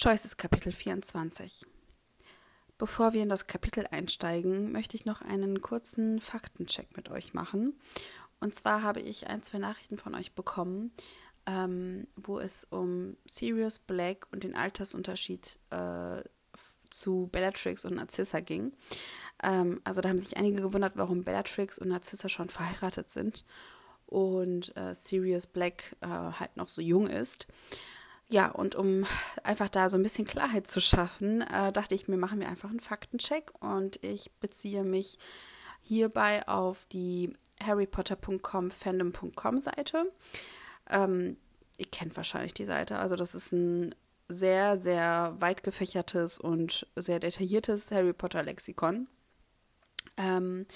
Choices Kapitel 24. Bevor wir in das Kapitel einsteigen, möchte ich noch einen kurzen Faktencheck mit euch machen. Und zwar habe ich ein, zwei Nachrichten von euch bekommen, ähm, wo es um Sirius Black und den Altersunterschied äh, zu Bellatrix und Narcissa ging. Ähm, also da haben sich einige gewundert, warum Bellatrix und Narcissa schon verheiratet sind und äh, Sirius Black äh, halt noch so jung ist. Ja, und um einfach da so ein bisschen Klarheit zu schaffen, äh, dachte ich mir, machen wir einfach einen Faktencheck und ich beziehe mich hierbei auf die harrypotter.com fandom.com Seite. Ähm, ihr kennt wahrscheinlich die Seite, also das ist ein sehr, sehr weit gefächertes und sehr detailliertes Harry Potter Lexikon. Ähm,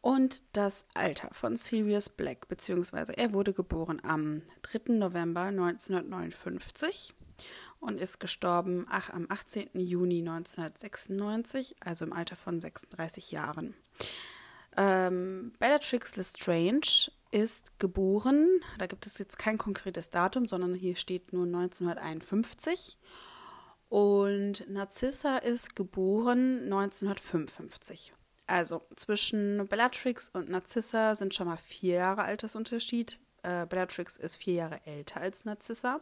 und das Alter von Sirius Black, beziehungsweise er wurde geboren am 3. November 1959 und ist gestorben ach, am 18. Juni 1996, also im Alter von 36 Jahren. Ähm, Bellatrix Lestrange ist geboren, da gibt es jetzt kein konkretes Datum, sondern hier steht nur 1951. Und Narcissa ist geboren 1955. Also zwischen Bellatrix und Narcissa sind schon mal vier Jahre Altersunterschied. Äh, Bellatrix ist vier Jahre älter als Narcissa.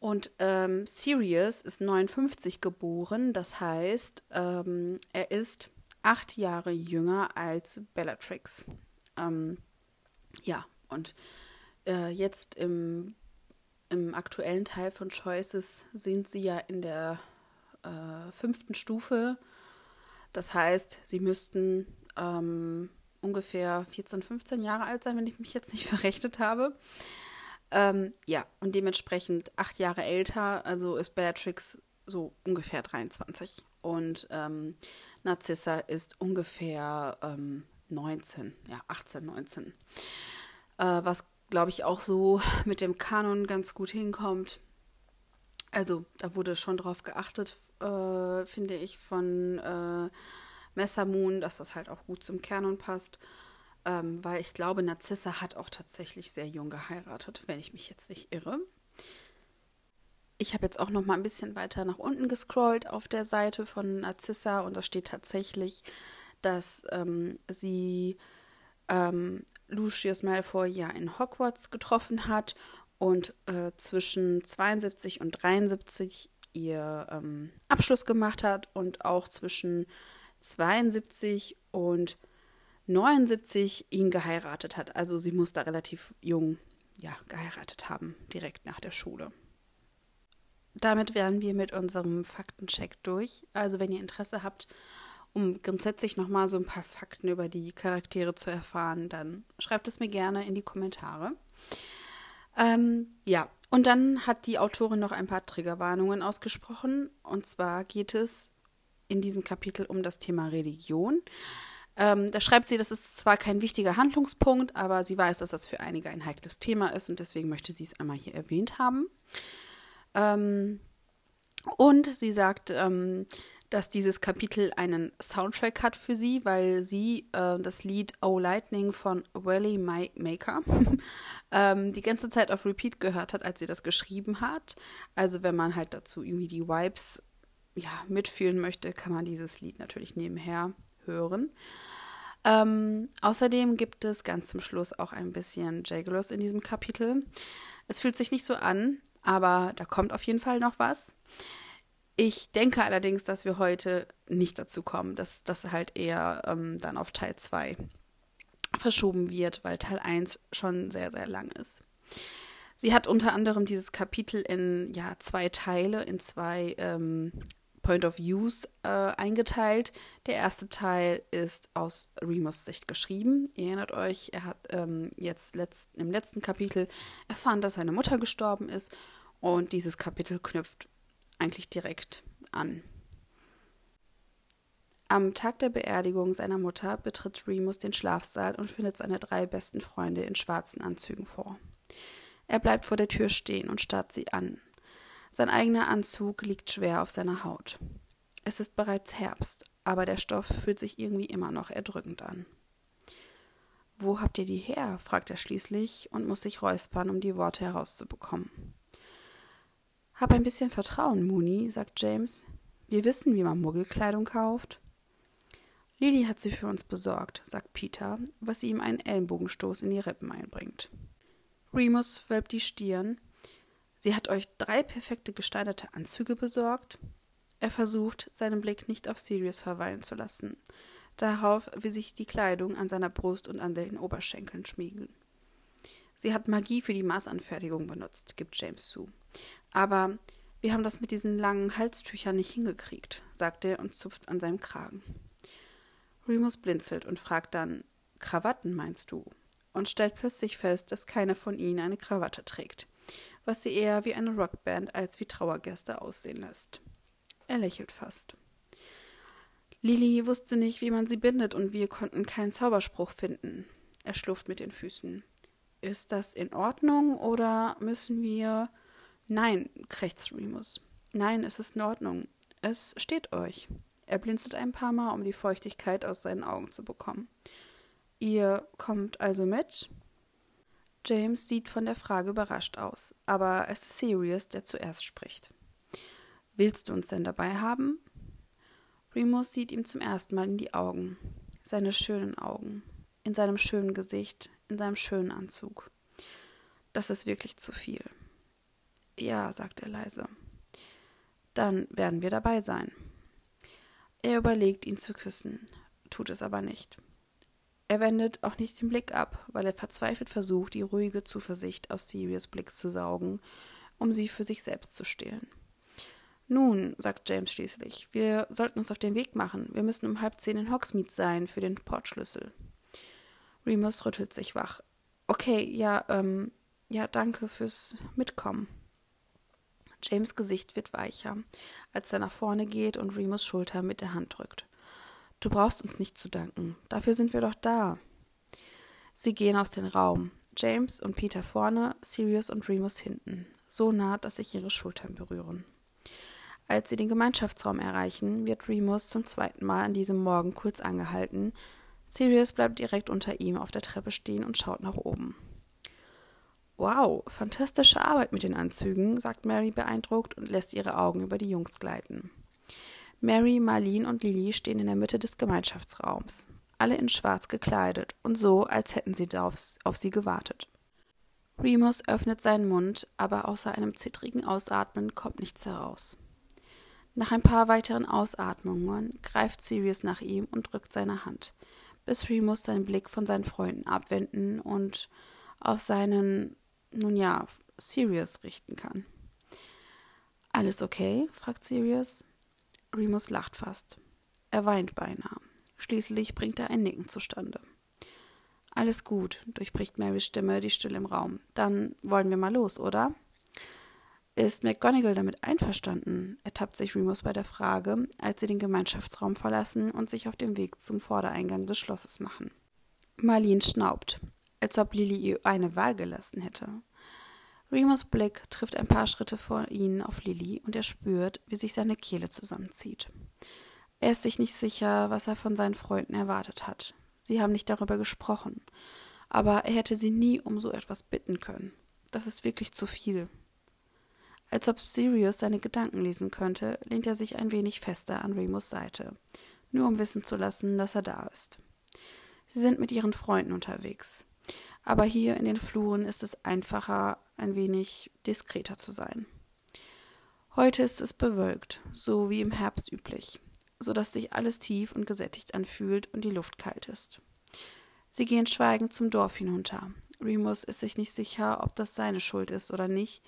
Und ähm, Sirius ist 59 geboren, das heißt, ähm, er ist acht Jahre jünger als Bellatrix. Ähm, ja, und äh, jetzt im, im aktuellen Teil von Choices sind sie ja in der äh, fünften Stufe das heißt, sie müssten ähm, ungefähr 14, 15 Jahre alt sein, wenn ich mich jetzt nicht verrechnet habe. Ähm, ja, und dementsprechend acht Jahre älter, also ist Beatrix so ungefähr 23. Und ähm, Narzissa ist ungefähr ähm, 19, ja, 18, 19. Äh, was, glaube ich, auch so mit dem Kanon ganz gut hinkommt. Also, da wurde schon drauf geachtet äh, finde ich, von äh, Messermoon, dass das halt auch gut zum Kanon passt. Ähm, weil ich glaube, Narzissa hat auch tatsächlich sehr jung geheiratet, wenn ich mich jetzt nicht irre. Ich habe jetzt auch noch mal ein bisschen weiter nach unten gescrollt auf der Seite von Narzissa und da steht tatsächlich, dass ähm, sie ähm, Lucius Malfoy ja in Hogwarts getroffen hat und äh, zwischen 72 und 73 ihr ähm, Abschluss gemacht hat und auch zwischen 72 und 79 ihn geheiratet hat. Also sie muss da relativ jung ja, geheiratet haben, direkt nach der Schule. Damit wären wir mit unserem Faktencheck durch. Also wenn ihr Interesse habt, um grundsätzlich nochmal so ein paar Fakten über die Charaktere zu erfahren, dann schreibt es mir gerne in die Kommentare. Ähm, ja, und dann hat die Autorin noch ein paar Triggerwarnungen ausgesprochen. Und zwar geht es in diesem Kapitel um das Thema Religion. Ähm, da schreibt sie, das ist zwar kein wichtiger Handlungspunkt, aber sie weiß, dass das für einige ein heikles Thema ist und deswegen möchte sie es einmal hier erwähnt haben. Ähm, und sie sagt, ähm, dass dieses Kapitel einen Soundtrack hat für sie, weil sie äh, das Lied Oh Lightning von Wally Maker ähm, die ganze Zeit auf Repeat gehört hat, als sie das geschrieben hat. Also wenn man halt dazu irgendwie die Vibes ja, mitfühlen möchte, kann man dieses Lied natürlich nebenher hören. Ähm, außerdem gibt es ganz zum Schluss auch ein bisschen Jaguars in diesem Kapitel. Es fühlt sich nicht so an, aber da kommt auf jeden Fall noch was. Ich denke allerdings, dass wir heute nicht dazu kommen, dass das halt eher ähm, dann auf Teil 2 verschoben wird, weil Teil 1 schon sehr, sehr lang ist. Sie hat unter anderem dieses Kapitel in ja, zwei Teile, in zwei ähm, Point of Views äh, eingeteilt. Der erste Teil ist aus Remus Sicht geschrieben. Ihr erinnert euch, er hat ähm, jetzt letzt, im letzten Kapitel erfahren, dass seine Mutter gestorben ist. Und dieses Kapitel knüpft eigentlich direkt an. Am Tag der Beerdigung seiner Mutter betritt Remus den Schlafsaal und findet seine drei besten Freunde in schwarzen Anzügen vor. Er bleibt vor der Tür stehen und starrt sie an. Sein eigener Anzug liegt schwer auf seiner Haut. Es ist bereits Herbst, aber der Stoff fühlt sich irgendwie immer noch erdrückend an. Wo habt ihr die her? fragt er schließlich und muss sich räuspern, um die Worte herauszubekommen. Hab ein bisschen Vertrauen, Mooney, sagt James. Wir wissen, wie man Muggelkleidung kauft. Lily hat sie für uns besorgt, sagt Peter, was ihm einen Ellenbogenstoß in die Rippen einbringt. Remus wölbt die Stirn. Sie hat euch drei perfekte gesteinerte Anzüge besorgt. Er versucht, seinen Blick nicht auf Sirius verweilen zu lassen, darauf, wie sich die Kleidung an seiner Brust und an den Oberschenkeln schmiegen. Sie hat Magie für die Maßanfertigung benutzt, gibt James zu. Aber wir haben das mit diesen langen Halstüchern nicht hingekriegt, sagt er und zupft an seinem Kragen. Remus blinzelt und fragt dann, Krawatten meinst du? Und stellt plötzlich fest, dass keiner von ihnen eine Krawatte trägt, was sie eher wie eine Rockband als wie Trauergäste aussehen lässt. Er lächelt fast. Lily wusste nicht, wie man sie bindet, und wir konnten keinen Zauberspruch finden. Er schlufft mit den Füßen. Ist das in Ordnung oder müssen wir. Nein, krächzt Remus. Nein, es ist in Ordnung. Es steht euch. Er blinzelt ein paar Mal, um die Feuchtigkeit aus seinen Augen zu bekommen. Ihr kommt also mit? James sieht von der Frage überrascht aus, aber es ist Sirius, der zuerst spricht. Willst du uns denn dabei haben? Remus sieht ihm zum ersten Mal in die Augen, seine schönen Augen, in seinem schönen Gesicht, in seinem schönen Anzug. Das ist wirklich zu viel. Ja, sagt er leise. Dann werden wir dabei sein. Er überlegt, ihn zu küssen, tut es aber nicht. Er wendet auch nicht den Blick ab, weil er verzweifelt versucht, die ruhige Zuversicht aus Sirius Blick zu saugen, um sie für sich selbst zu stehlen. Nun, sagt James schließlich, wir sollten uns auf den Weg machen. Wir müssen um halb zehn in Hogsmeade sein für den Portschlüssel. Remus rüttelt sich wach. Okay, ja, ähm, ja, danke fürs Mitkommen. James Gesicht wird weicher, als er nach vorne geht und Remus Schulter mit der Hand drückt. Du brauchst uns nicht zu danken. Dafür sind wir doch da. Sie gehen aus dem Raum. James und Peter vorne, Sirius und Remus hinten. So nah, dass sich ihre Schultern berühren. Als sie den Gemeinschaftsraum erreichen, wird Remus zum zweiten Mal an diesem Morgen kurz angehalten, Sirius bleibt direkt unter ihm auf der Treppe stehen und schaut nach oben. Wow, fantastische Arbeit mit den Anzügen, sagt Mary beeindruckt und lässt ihre Augen über die Jungs gleiten. Mary, Marlene und Lily stehen in der Mitte des Gemeinschaftsraums, alle in schwarz gekleidet und so, als hätten sie auf, auf sie gewartet. Remus öffnet seinen Mund, aber außer einem zittrigen Ausatmen kommt nichts heraus. Nach ein paar weiteren Ausatmungen greift Sirius nach ihm und drückt seine Hand bis Remus seinen Blick von seinen Freunden abwenden und auf seinen, nun ja, Sirius richten kann. Alles okay? fragt Sirius. Remus lacht fast. Er weint beinahe. Schließlich bringt er ein Nicken zustande. Alles gut, durchbricht Marys Stimme die Stille im Raum. Dann wollen wir mal los, oder? Ist McGonagall damit einverstanden? ertappt sich Remus bei der Frage, als sie den Gemeinschaftsraum verlassen und sich auf den Weg zum Vordereingang des Schlosses machen. Marlene schnaubt, als ob Lily ihr eine Wahl gelassen hätte. Remus Blick trifft ein paar Schritte vor ihnen auf Lily und er spürt, wie sich seine Kehle zusammenzieht. Er ist sich nicht sicher, was er von seinen Freunden erwartet hat. Sie haben nicht darüber gesprochen, aber er hätte sie nie um so etwas bitten können. Das ist wirklich zu viel. Als ob Sirius seine Gedanken lesen könnte, lehnt er sich ein wenig fester an Remus Seite, nur um wissen zu lassen, dass er da ist. Sie sind mit ihren Freunden unterwegs. Aber hier in den Fluren ist es einfacher, ein wenig diskreter zu sein. Heute ist es bewölkt, so wie im Herbst üblich, so dass sich alles tief und gesättigt anfühlt und die Luft kalt ist. Sie gehen schweigend zum Dorf hinunter. Remus ist sich nicht sicher, ob das seine Schuld ist oder nicht,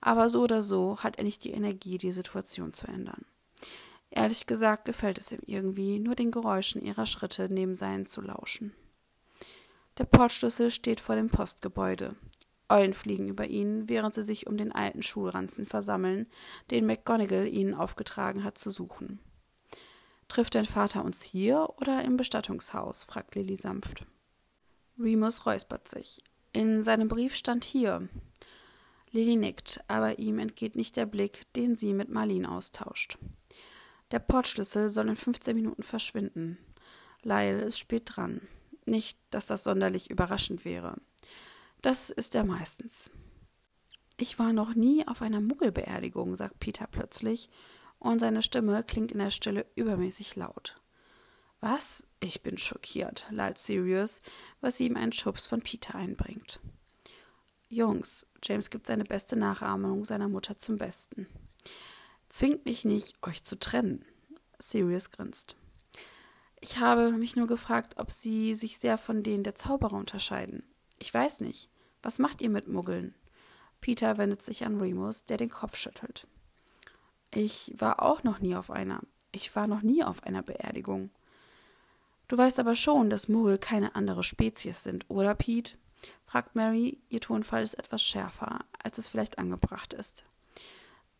aber so oder so hat er nicht die Energie, die Situation zu ändern. Ehrlich gesagt gefällt es ihm irgendwie, nur den Geräuschen ihrer Schritte neben seinen zu lauschen. Der Portschlüssel steht vor dem Postgebäude. Eulen fliegen über ihn, während sie sich um den alten Schulranzen versammeln, den McGonagall ihnen aufgetragen hat zu suchen. Trifft dein Vater uns hier oder im Bestattungshaus? fragt Lilly sanft. Remus räuspert sich. In seinem Brief stand hier. Lilly nickt, aber ihm entgeht nicht der Blick, den sie mit Marlene austauscht. Der Portschlüssel soll in 15 Minuten verschwinden. Lyle ist spät dran. Nicht, dass das sonderlich überraschend wäre. Das ist er meistens. Ich war noch nie auf einer Muggelbeerdigung, sagt Peter plötzlich, und seine Stimme klingt in der Stille übermäßig laut. Was? Ich bin schockiert, lallt Sirius, was ihm einen Schubs von Peter einbringt. Jungs, James gibt seine beste Nachahmung seiner Mutter zum Besten. Zwingt mich nicht, euch zu trennen. Sirius grinst. Ich habe mich nur gefragt, ob sie sich sehr von denen der Zauberer unterscheiden. Ich weiß nicht. Was macht ihr mit Muggeln? Peter wendet sich an Remus, der den Kopf schüttelt. Ich war auch noch nie auf einer. Ich war noch nie auf einer Beerdigung. Du weißt aber schon, dass Muggel keine andere Spezies sind, oder, Pete? fragt Mary. Ihr Tonfall ist etwas schärfer, als es vielleicht angebracht ist.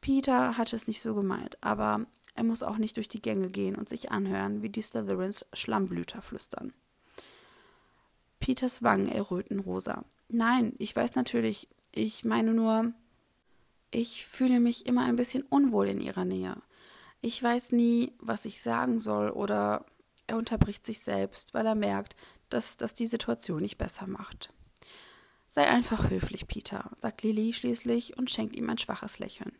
Peter hatte es nicht so gemeint, aber er muss auch nicht durch die Gänge gehen und sich anhören, wie die Slytherins Schlammblüter flüstern. Peters Wangen erröten rosa. Nein, ich weiß natürlich, ich meine nur, ich fühle mich immer ein bisschen unwohl in ihrer Nähe. Ich weiß nie, was ich sagen soll, oder er unterbricht sich selbst, weil er merkt, dass das die Situation nicht besser macht. Sei einfach höflich, Peter, sagt Lily schließlich und schenkt ihm ein schwaches Lächeln.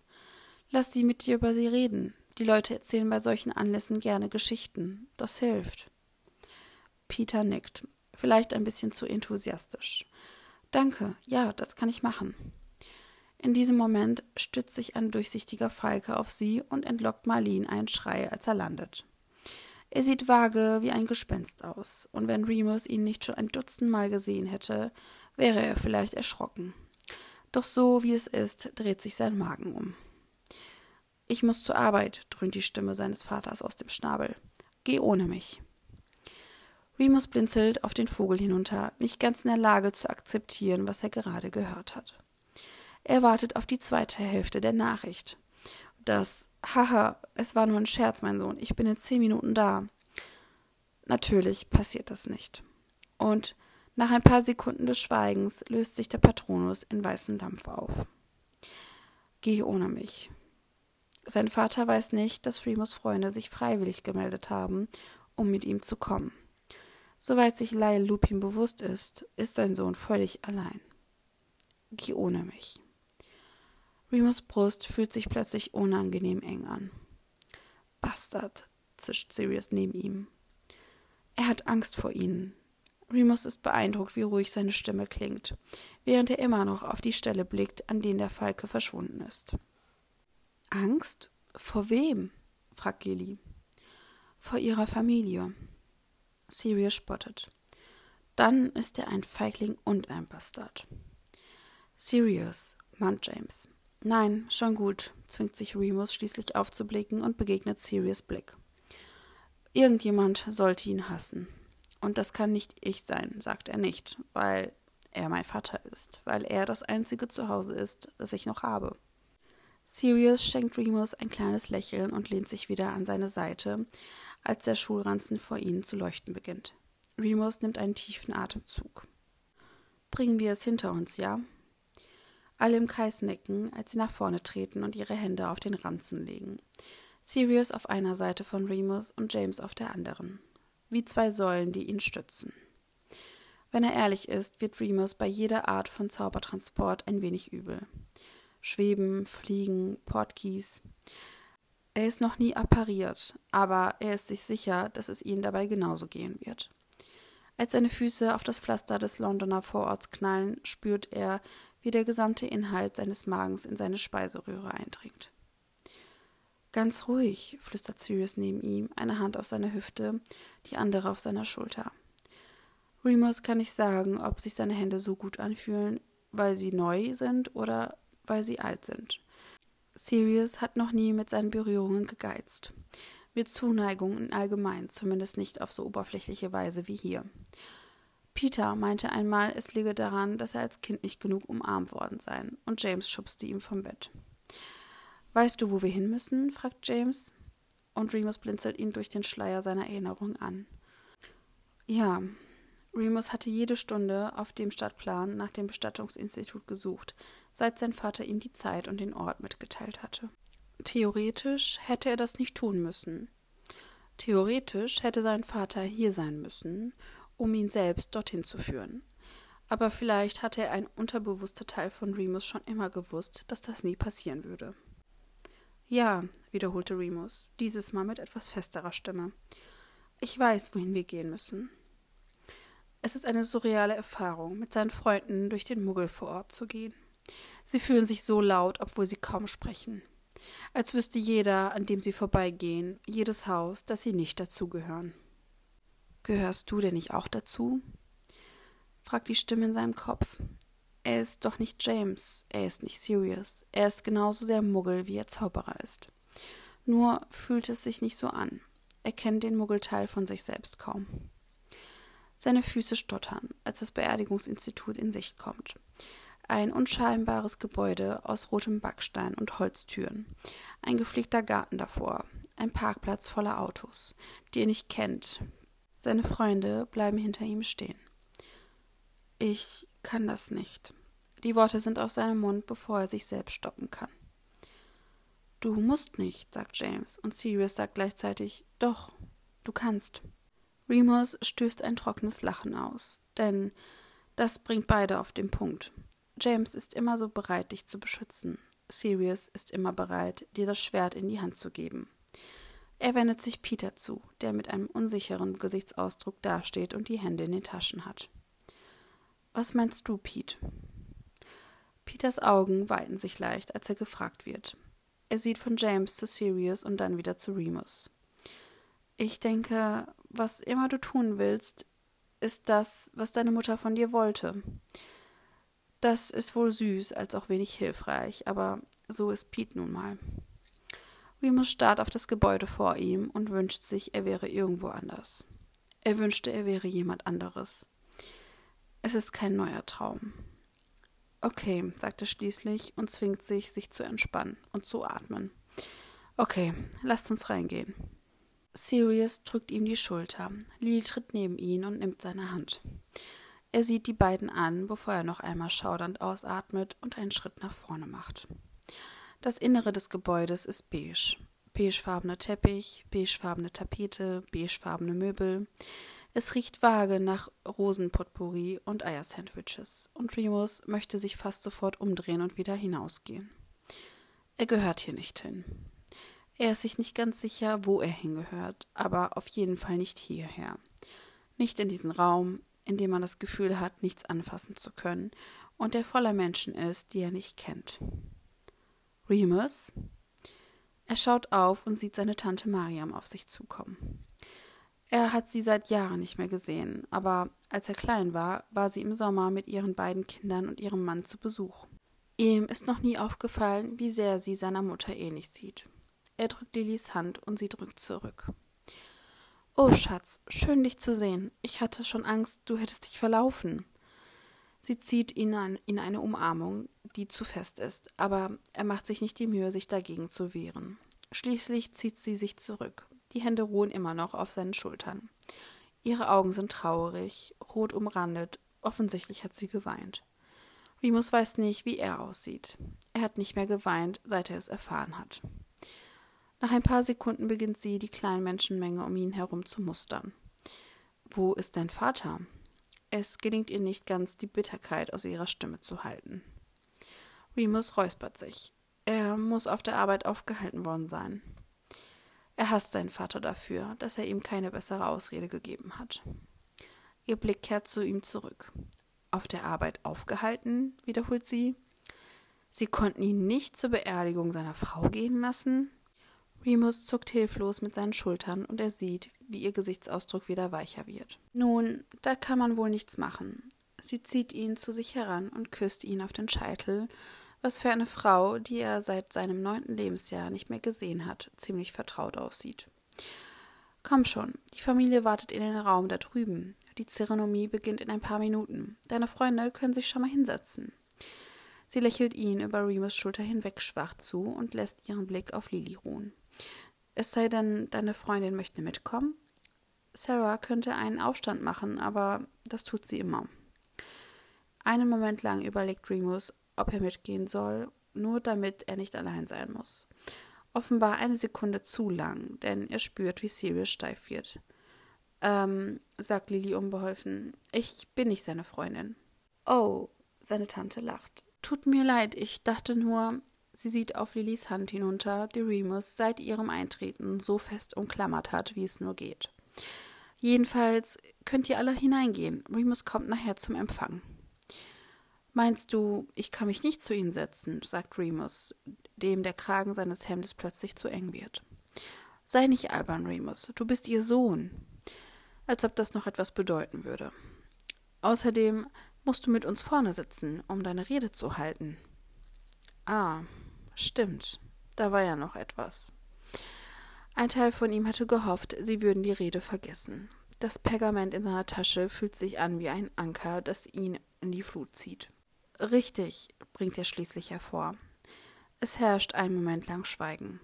Lass sie mit dir über sie reden. Die Leute erzählen bei solchen Anlässen gerne Geschichten. Das hilft. Peter nickt, vielleicht ein bisschen zu enthusiastisch. Danke, ja, das kann ich machen. In diesem Moment stützt sich ein durchsichtiger Falke auf sie und entlockt Marlene einen Schrei, als er landet. Er sieht vage wie ein Gespenst aus, und wenn Remus ihn nicht schon ein Dutzend Mal gesehen hätte, wäre er vielleicht erschrocken. Doch so wie es ist, dreht sich sein Magen um. Ich muss zur Arbeit, dröhnt die Stimme seines Vaters aus dem Schnabel. Geh ohne mich. Remus blinzelt auf den Vogel hinunter, nicht ganz in der Lage zu akzeptieren, was er gerade gehört hat. Er wartet auf die zweite Hälfte der Nachricht. Das Haha, es war nur ein Scherz, mein Sohn, ich bin in zehn Minuten da. Natürlich passiert das nicht. Und nach ein paar Sekunden des Schweigens löst sich der Patronus in weißen Dampf auf. Geh ohne mich. Sein Vater weiß nicht, dass Remus Freunde sich freiwillig gemeldet haben, um mit ihm zu kommen. Soweit sich Lyle Lupin bewusst ist, ist sein Sohn völlig allein. Geh ohne mich. Remus Brust fühlt sich plötzlich unangenehm eng an. Bastard, zischt Sirius neben ihm. Er hat Angst vor ihnen. Remus ist beeindruckt, wie ruhig seine Stimme klingt, während er immer noch auf die Stelle blickt, an der der Falke verschwunden ist. Angst? Vor wem? fragt Lily. Vor ihrer Familie. Sirius spottet. Dann ist er ein Feigling und ein Bastard. Sirius, mahnt James. Nein, schon gut, zwingt sich Remus schließlich aufzublicken und begegnet Sirius Blick. Irgendjemand sollte ihn hassen. Und das kann nicht ich sein, sagt er nicht, weil er mein Vater ist, weil er das einzige Zuhause ist, das ich noch habe. Sirius schenkt Remus ein kleines Lächeln und lehnt sich wieder an seine Seite, als der Schulranzen vor ihnen zu leuchten beginnt. Remus nimmt einen tiefen Atemzug. Bringen wir es hinter uns, ja? Alle im Kreis nicken, als sie nach vorne treten und ihre Hände auf den Ranzen legen. Sirius auf einer Seite von Remus und James auf der anderen. Wie zwei Säulen, die ihn stützen. Wenn er ehrlich ist, wird Remus bei jeder Art von Zaubertransport ein wenig übel. Schweben, Fliegen, Portkies. Er ist noch nie appariert, aber er ist sich sicher, dass es ihm dabei genauso gehen wird. Als seine Füße auf das Pflaster des Londoner Vororts knallen, spürt er, wie der gesamte Inhalt seines Magens in seine Speiseröhre eindringt. Ganz ruhig, flüstert Sirius neben ihm, eine Hand auf seiner Hüfte, die andere auf seiner Schulter. Remus kann nicht sagen, ob sich seine Hände so gut anfühlen, weil sie neu sind oder weil sie alt sind. Sirius hat noch nie mit seinen Berührungen gegeizt. Mit Zuneigung in allgemein, zumindest nicht auf so oberflächliche Weise wie hier. Peter meinte einmal, es liege daran, dass er als Kind nicht genug umarmt worden sei, und James schubste ihn vom Bett. Weißt du, wo wir hin müssen? fragt James, und Remus blinzelt ihn durch den Schleier seiner Erinnerung an. Ja, Remus hatte jede Stunde auf dem Stadtplan nach dem Bestattungsinstitut gesucht, seit sein Vater ihm die Zeit und den Ort mitgeteilt hatte. Theoretisch hätte er das nicht tun müssen. Theoretisch hätte sein Vater hier sein müssen, um ihn selbst dorthin zu führen. Aber vielleicht hatte ein unterbewusster Teil von Remus schon immer gewusst, dass das nie passieren würde. Ja, wiederholte Remus, dieses Mal mit etwas festerer Stimme. Ich weiß, wohin wir gehen müssen. Es ist eine surreale Erfahrung, mit seinen Freunden durch den Muggel vor Ort zu gehen. Sie fühlen sich so laut, obwohl sie kaum sprechen. Als wüsste jeder, an dem sie vorbeigehen, jedes Haus, dass sie nicht dazugehören. Gehörst du denn nicht auch dazu? fragt die Stimme in seinem Kopf. Er ist doch nicht James, er ist nicht Sirius, er ist genauso sehr Muggel, wie er Zauberer ist. Nur fühlt es sich nicht so an. Er kennt den Muggelteil von sich selbst kaum. Seine Füße stottern, als das Beerdigungsinstitut in Sicht kommt. Ein unscheinbares Gebäude aus rotem Backstein und Holztüren. Ein gepflegter Garten davor. Ein Parkplatz voller Autos, die er nicht kennt. Seine Freunde bleiben hinter ihm stehen. Ich kann das nicht. Die Worte sind aus seinem Mund, bevor er sich selbst stoppen kann. Du musst nicht, sagt James, und Sirius sagt gleichzeitig Doch, du kannst. Remus stößt ein trockenes Lachen aus, denn das bringt beide auf den Punkt. James ist immer so bereit, dich zu beschützen. Sirius ist immer bereit, dir das Schwert in die Hand zu geben. Er wendet sich Peter zu, der mit einem unsicheren Gesichtsausdruck dasteht und die Hände in den Taschen hat. Was meinst du, Pete? Peters Augen weiten sich leicht, als er gefragt wird. Er sieht von James zu Sirius und dann wieder zu Remus. Ich denke, was immer du tun willst, ist das, was deine Mutter von dir wollte. Das ist wohl süß, als auch wenig hilfreich, aber so ist Pete nun mal. Remus starrt auf das Gebäude vor ihm und wünscht sich, er wäre irgendwo anders. Er wünschte, er wäre jemand anderes. Es ist kein neuer Traum. Okay, sagt er schließlich und zwingt sich, sich zu entspannen und zu atmen. Okay, lasst uns reingehen. Sirius drückt ihm die Schulter. Lily tritt neben ihn und nimmt seine Hand. Er sieht die beiden an, bevor er noch einmal schaudernd ausatmet und einen Schritt nach vorne macht. Das Innere des Gebäudes ist beige. Beigefarbener Teppich, beigefarbene Tapete, beigefarbene Möbel. Es riecht vage nach Rosenpotpourri und Eiersandwiches, und Remus möchte sich fast sofort umdrehen und wieder hinausgehen. Er gehört hier nicht hin. Er ist sich nicht ganz sicher, wo er hingehört, aber auf jeden Fall nicht hierher. Nicht in diesen Raum, in dem man das Gefühl hat, nichts anfassen zu können und der voller Menschen ist, die er nicht kennt. Remus? Er schaut auf und sieht seine Tante Mariam auf sich zukommen. Er hat sie seit Jahren nicht mehr gesehen, aber als er klein war, war sie im Sommer mit ihren beiden Kindern und ihrem Mann zu Besuch. Ihm ist noch nie aufgefallen, wie sehr sie seiner Mutter ähnlich sieht. Er drückt Lillys Hand und sie drückt zurück. Oh, Schatz, schön dich zu sehen. Ich hatte schon Angst, du hättest dich verlaufen. Sie zieht ihn an, in eine Umarmung, die zu fest ist, aber er macht sich nicht die Mühe, sich dagegen zu wehren. Schließlich zieht sie sich zurück. Die Hände ruhen immer noch auf seinen Schultern. Ihre Augen sind traurig, rot umrandet, offensichtlich hat sie geweint. Remus weiß nicht, wie er aussieht. Er hat nicht mehr geweint, seit er es erfahren hat. Nach ein paar Sekunden beginnt sie, die kleine Menschenmenge um ihn herum zu mustern. Wo ist dein Vater? Es gelingt ihr nicht ganz, die Bitterkeit aus ihrer Stimme zu halten. Remus räuspert sich. Er muss auf der Arbeit aufgehalten worden sein. Er hasst seinen Vater dafür, dass er ihm keine bessere Ausrede gegeben hat. Ihr Blick kehrt zu ihm zurück. Auf der Arbeit aufgehalten, wiederholt sie. Sie konnten ihn nicht zur Beerdigung seiner Frau gehen lassen? Remus zuckt hilflos mit seinen Schultern und er sieht, wie ihr Gesichtsausdruck wieder weicher wird. Nun, da kann man wohl nichts machen. Sie zieht ihn zu sich heran und küsst ihn auf den Scheitel was für eine Frau, die er seit seinem neunten Lebensjahr nicht mehr gesehen hat, ziemlich vertraut aussieht. Komm schon, die Familie wartet in den Raum da drüben. Die Zeremonie beginnt in ein paar Minuten. Deine Freunde können sich schon mal hinsetzen. Sie lächelt ihn über Remus Schulter hinweg schwach zu und lässt ihren Blick auf Lily ruhen. Es sei denn, deine Freundin möchte mitkommen? Sarah könnte einen Aufstand machen, aber das tut sie immer. Einen Moment lang überlegt Remus, ob er mitgehen soll, nur damit er nicht allein sein muss. Offenbar eine Sekunde zu lang, denn er spürt, wie Sirius steif wird. Ähm, sagt Lily unbeholfen, ich bin nicht seine Freundin. Oh, seine Tante lacht. Tut mir leid, ich dachte nur, sie sieht auf Lillys Hand hinunter, die Remus seit ihrem Eintreten so fest umklammert hat, wie es nur geht. Jedenfalls könnt ihr alle hineingehen. Remus kommt nachher zum Empfang. Meinst du, ich kann mich nicht zu ihnen setzen? sagt Remus, dem der Kragen seines Hemdes plötzlich zu eng wird. Sei nicht albern, Remus, du bist ihr Sohn. Als ob das noch etwas bedeuten würde. Außerdem musst du mit uns vorne sitzen, um deine Rede zu halten. Ah, stimmt, da war ja noch etwas. Ein Teil von ihm hatte gehofft, sie würden die Rede vergessen. Das Pergament in seiner Tasche fühlt sich an wie ein Anker, das ihn in die Flut zieht. Richtig, bringt er schließlich hervor. Es herrscht einen Moment lang Schweigen.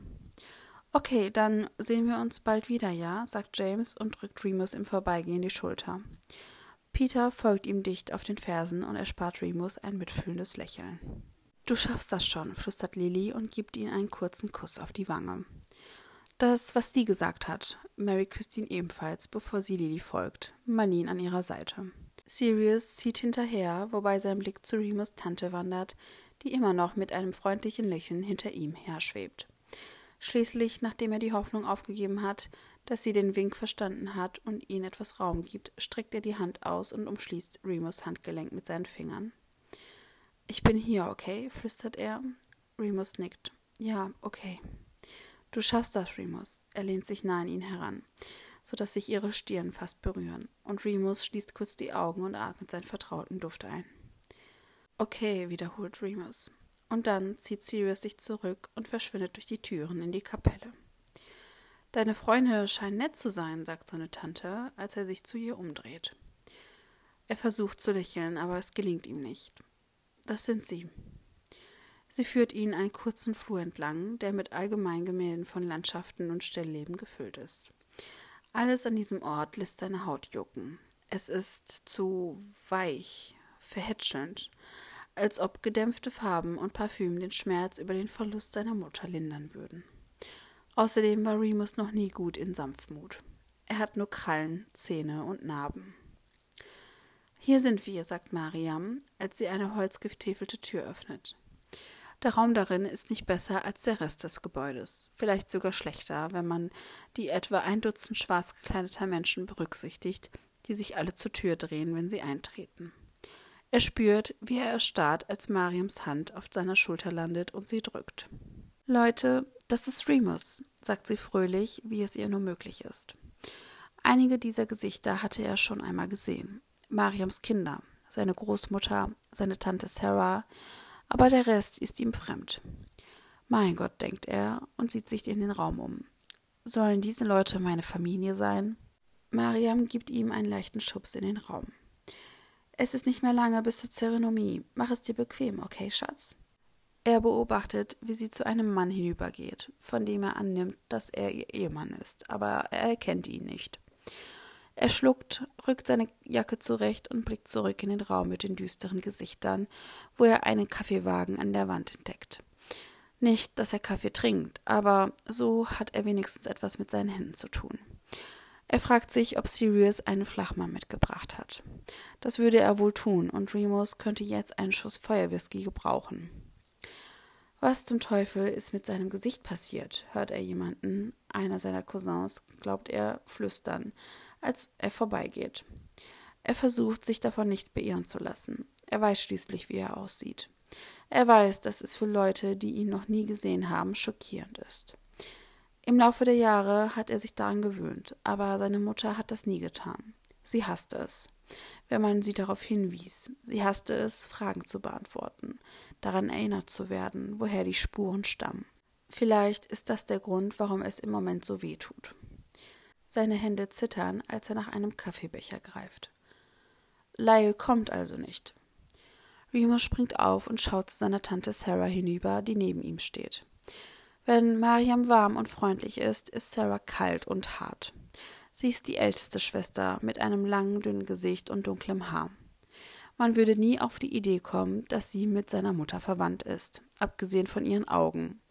Okay, dann sehen wir uns bald wieder, ja? sagt James und drückt Remus im Vorbeigehen die Schulter. Peter folgt ihm dicht auf den Fersen und erspart Remus ein mitfühlendes Lächeln. Du schaffst das schon, flüstert Lily und gibt ihm einen kurzen Kuss auf die Wange. Das, was die gesagt hat. Mary küsst ihn ebenfalls, bevor sie Lily folgt, Marlene an ihrer Seite. Sirius zieht hinterher, wobei sein Blick zu Remus Tante wandert, die immer noch mit einem freundlichen Lächeln hinter ihm herschwebt. Schließlich, nachdem er die Hoffnung aufgegeben hat, dass sie den Wink verstanden hat und ihnen etwas Raum gibt, streckt er die Hand aus und umschließt Remus Handgelenk mit seinen Fingern. Ich bin hier, okay? flüstert er. Remus nickt. Ja, okay. Du schaffst das, Remus. Er lehnt sich nah an ihn heran, so dass sich ihre Stirn fast berühren, und Remus schließt kurz die Augen und atmet seinen vertrauten Duft ein. Okay, wiederholt Remus. Und dann zieht Sirius sich zurück und verschwindet durch die Türen in die Kapelle. Deine Freunde scheinen nett zu sein, sagt seine Tante, als er sich zu ihr umdreht. Er versucht zu lächeln, aber es gelingt ihm nicht. Das sind sie. Sie führt ihn einen kurzen Flur entlang, der mit Allgemeingemälden von Landschaften und Stillleben gefüllt ist. Alles an diesem Ort lässt seine Haut jucken. Es ist zu weich, verhätschelnd, als ob gedämpfte Farben und Parfüm den Schmerz über den Verlust seiner Mutter lindern würden. Außerdem war Remus noch nie gut in Sanftmut. Er hat nur Krallen, Zähne und Narben. Hier sind wir, sagt Mariam, als sie eine holzgetäfelte Tür öffnet. Der Raum darin ist nicht besser als der Rest des Gebäudes, vielleicht sogar schlechter, wenn man die etwa ein Dutzend schwarz gekleideter Menschen berücksichtigt, die sich alle zur Tür drehen, wenn sie eintreten. Er spürt, wie er erstarrt, als Mariams Hand auf seiner Schulter landet und sie drückt. Leute, das ist Remus, sagt sie fröhlich, wie es ihr nur möglich ist. Einige dieser Gesichter hatte er schon einmal gesehen. Mariams Kinder, seine Großmutter, seine Tante Sarah, aber der Rest ist ihm fremd. Mein Gott, denkt er und sieht sich in den Raum um. Sollen diese Leute meine Familie sein? Mariam gibt ihm einen leichten Schubs in den Raum. Es ist nicht mehr lange bis zur Zeremonie. Mach es dir bequem, okay, Schatz? Er beobachtet, wie sie zu einem Mann hinübergeht, von dem er annimmt, dass er ihr Ehemann ist, aber er erkennt ihn nicht. Er schluckt, rückt seine Jacke zurecht und blickt zurück in den Raum mit den düsteren Gesichtern, wo er einen Kaffeewagen an der Wand entdeckt. Nicht, dass er Kaffee trinkt, aber so hat er wenigstens etwas mit seinen Händen zu tun. Er fragt sich, ob Sirius einen Flachmann mitgebracht hat. Das würde er wohl tun, und Remus könnte jetzt einen Schuss Feuerwhisky gebrauchen. Was zum Teufel ist mit seinem Gesicht passiert? hört er jemanden, einer seiner Cousins, glaubt er, flüstern, als er vorbeigeht. Er versucht, sich davon nicht beirren zu lassen. Er weiß schließlich, wie er aussieht. Er weiß, dass es für Leute, die ihn noch nie gesehen haben, schockierend ist. Im Laufe der Jahre hat er sich daran gewöhnt, aber seine Mutter hat das nie getan. Sie hasste es wenn man sie darauf hinwies. Sie hasste es, Fragen zu beantworten, daran erinnert zu werden, woher die Spuren stammen. Vielleicht ist das der Grund, warum es im Moment so weh tut. Seine Hände zittern, als er nach einem Kaffeebecher greift. Lyle kommt also nicht. Remus springt auf und schaut zu seiner Tante Sarah hinüber, die neben ihm steht. Wenn Mariam warm und freundlich ist, ist Sarah kalt und hart. Sie ist die älteste Schwester mit einem langen, dünnen Gesicht und dunklem Haar. Man würde nie auf die Idee kommen, dass sie mit seiner Mutter verwandt ist, abgesehen von ihren Augen.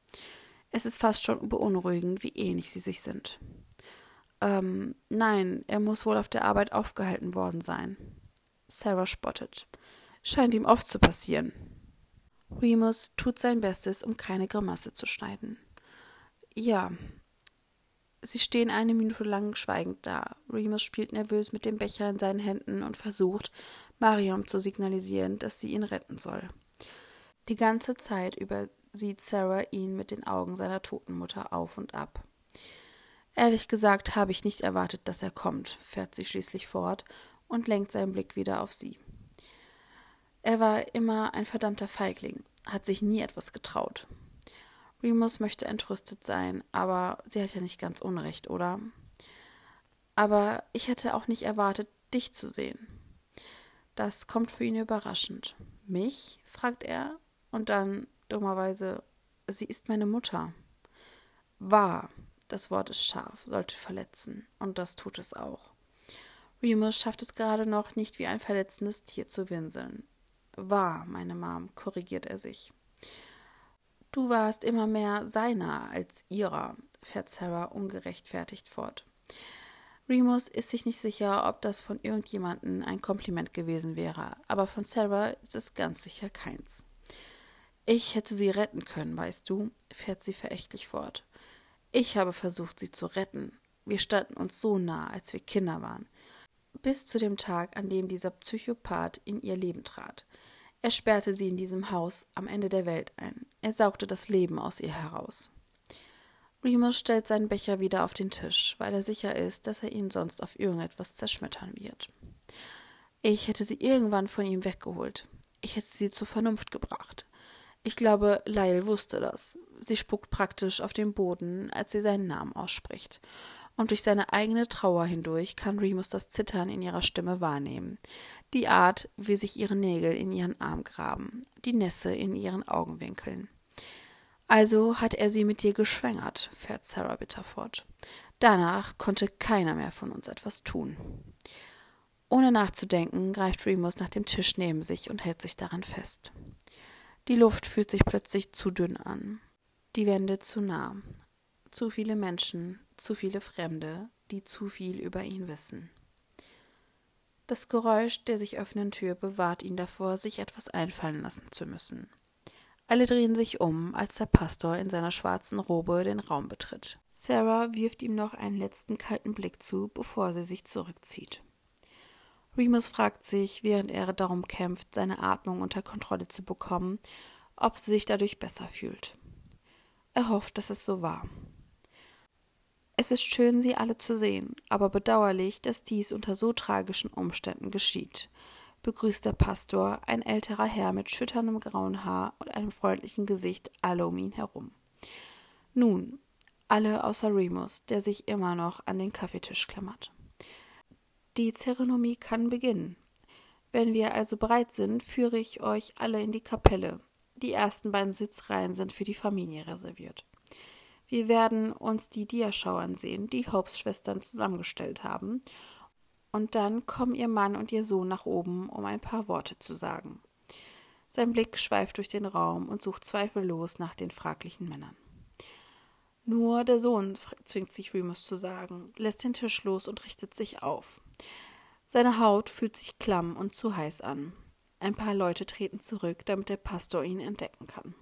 Es ist fast schon beunruhigend, wie ähnlich sie sich sind. Ähm, nein, er muss wohl auf der Arbeit aufgehalten worden sein. Sarah spottet. Scheint ihm oft zu passieren. Remus tut sein Bestes, um keine Grimasse zu schneiden. Ja. Sie stehen eine Minute lang schweigend da. Remus spielt nervös mit dem Becher in seinen Händen und versucht, Mariam zu signalisieren, dass sie ihn retten soll. Die ganze Zeit über sieht Sarah ihn mit den Augen seiner toten Mutter auf und ab. Ehrlich gesagt habe ich nicht erwartet, dass er kommt, fährt sie schließlich fort und lenkt seinen Blick wieder auf sie. Er war immer ein verdammter Feigling, hat sich nie etwas getraut. Remus möchte entrüstet sein, aber sie hat ja nicht ganz Unrecht, oder? Aber ich hätte auch nicht erwartet, dich zu sehen. Das kommt für ihn überraschend. Mich? fragt er, und dann dummerweise, sie ist meine Mutter. War, das Wort ist scharf, sollte verletzen, und das tut es auch. Remus schafft es gerade noch, nicht wie ein verletzendes Tier zu winseln. War, meine Mom, korrigiert er sich. Du warst immer mehr seiner als ihrer, fährt Sarah ungerechtfertigt fort. Remus ist sich nicht sicher, ob das von irgendjemandem ein Kompliment gewesen wäre, aber von Sarah ist es ganz sicher keins. Ich hätte sie retten können, weißt du, fährt sie verächtlich fort. Ich habe versucht, sie zu retten. Wir standen uns so nah, als wir Kinder waren. Bis zu dem Tag, an dem dieser Psychopath in ihr Leben trat. Er sperrte sie in diesem Haus am Ende der Welt ein. Er saugte das Leben aus ihr heraus. Remus stellt seinen Becher wieder auf den Tisch, weil er sicher ist, dass er ihn sonst auf irgendetwas zerschmettern wird. Ich hätte sie irgendwann von ihm weggeholt. Ich hätte sie zur Vernunft gebracht. Ich glaube, Lyle wusste das. Sie spuckt praktisch auf den Boden, als sie seinen Namen ausspricht. Und durch seine eigene Trauer hindurch kann Remus das Zittern in ihrer Stimme wahrnehmen. Die Art, wie sich ihre Nägel in ihren Arm graben, die Nässe in ihren Augenwinkeln. Also hat er sie mit dir geschwängert, fährt Sarah bitter fort. Danach konnte keiner mehr von uns etwas tun. Ohne nachzudenken greift Remus nach dem Tisch neben sich und hält sich daran fest. Die Luft fühlt sich plötzlich zu dünn an, die Wände zu nah, zu viele Menschen, zu viele Fremde, die zu viel über ihn wissen. Das Geräusch der sich öffnenden Tür bewahrt ihn davor, sich etwas einfallen lassen zu müssen. Alle drehen sich um, als der Pastor in seiner schwarzen Robe den Raum betritt. Sarah wirft ihm noch einen letzten kalten Blick zu, bevor sie sich zurückzieht. Remus fragt sich, während er darum kämpft, seine Atmung unter Kontrolle zu bekommen, ob sie sich dadurch besser fühlt. Er hofft, dass es so war. Es ist schön, sie alle zu sehen, aber bedauerlich, dass dies unter so tragischen Umständen geschieht, begrüßt der Pastor, ein älterer Herr mit schütterndem grauen Haar und einem freundlichen Gesicht, alle um ihn herum. Nun, alle außer Remus, der sich immer noch an den Kaffeetisch klammert. Die Zeremonie kann beginnen. Wenn wir also bereit sind, führe ich euch alle in die Kapelle. Die ersten beiden Sitzreihen sind für die Familie reserviert. Wir werden uns die Diaschau ansehen, die Hopes Schwestern zusammengestellt haben. Und dann kommen ihr Mann und ihr Sohn nach oben, um ein paar Worte zu sagen. Sein Blick schweift durch den Raum und sucht zweifellos nach den fraglichen Männern. Nur der Sohn zwingt sich Remus zu sagen, lässt den Tisch los und richtet sich auf. Seine Haut fühlt sich klamm und zu heiß an. Ein paar Leute treten zurück, damit der Pastor ihn entdecken kann.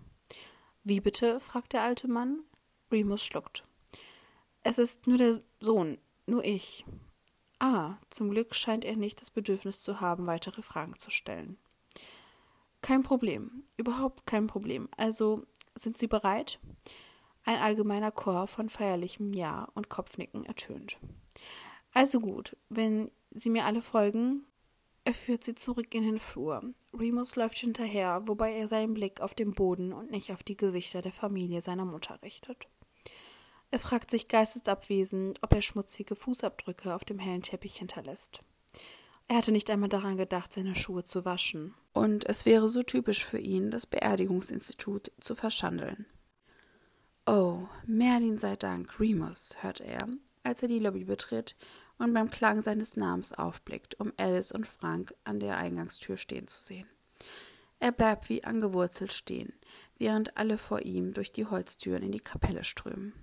Wie bitte? fragt der alte Mann. Remus schluckt. Es ist nur der Sohn, nur ich. Ah, zum Glück scheint er nicht das Bedürfnis zu haben, weitere Fragen zu stellen. Kein Problem, überhaupt kein Problem. Also, sind Sie bereit? Ein allgemeiner Chor von feierlichem Ja und Kopfnicken ertönt. Also gut, wenn Sie mir alle folgen. Er führt sie zurück in den Flur. Remus läuft hinterher, wobei er seinen Blick auf den Boden und nicht auf die Gesichter der Familie seiner Mutter richtet. Er fragt sich geistesabwesend, ob er schmutzige Fußabdrücke auf dem hellen Teppich hinterlässt. Er hatte nicht einmal daran gedacht, seine Schuhe zu waschen. Und es wäre so typisch für ihn, das Beerdigungsinstitut zu verschandeln. Oh, Merlin sei Dank, Remus, hört er, als er die Lobby betritt und beim Klang seines Namens aufblickt, um Alice und Frank an der Eingangstür stehen zu sehen. Er bleibt wie angewurzelt stehen, während alle vor ihm durch die Holztüren in die Kapelle strömen.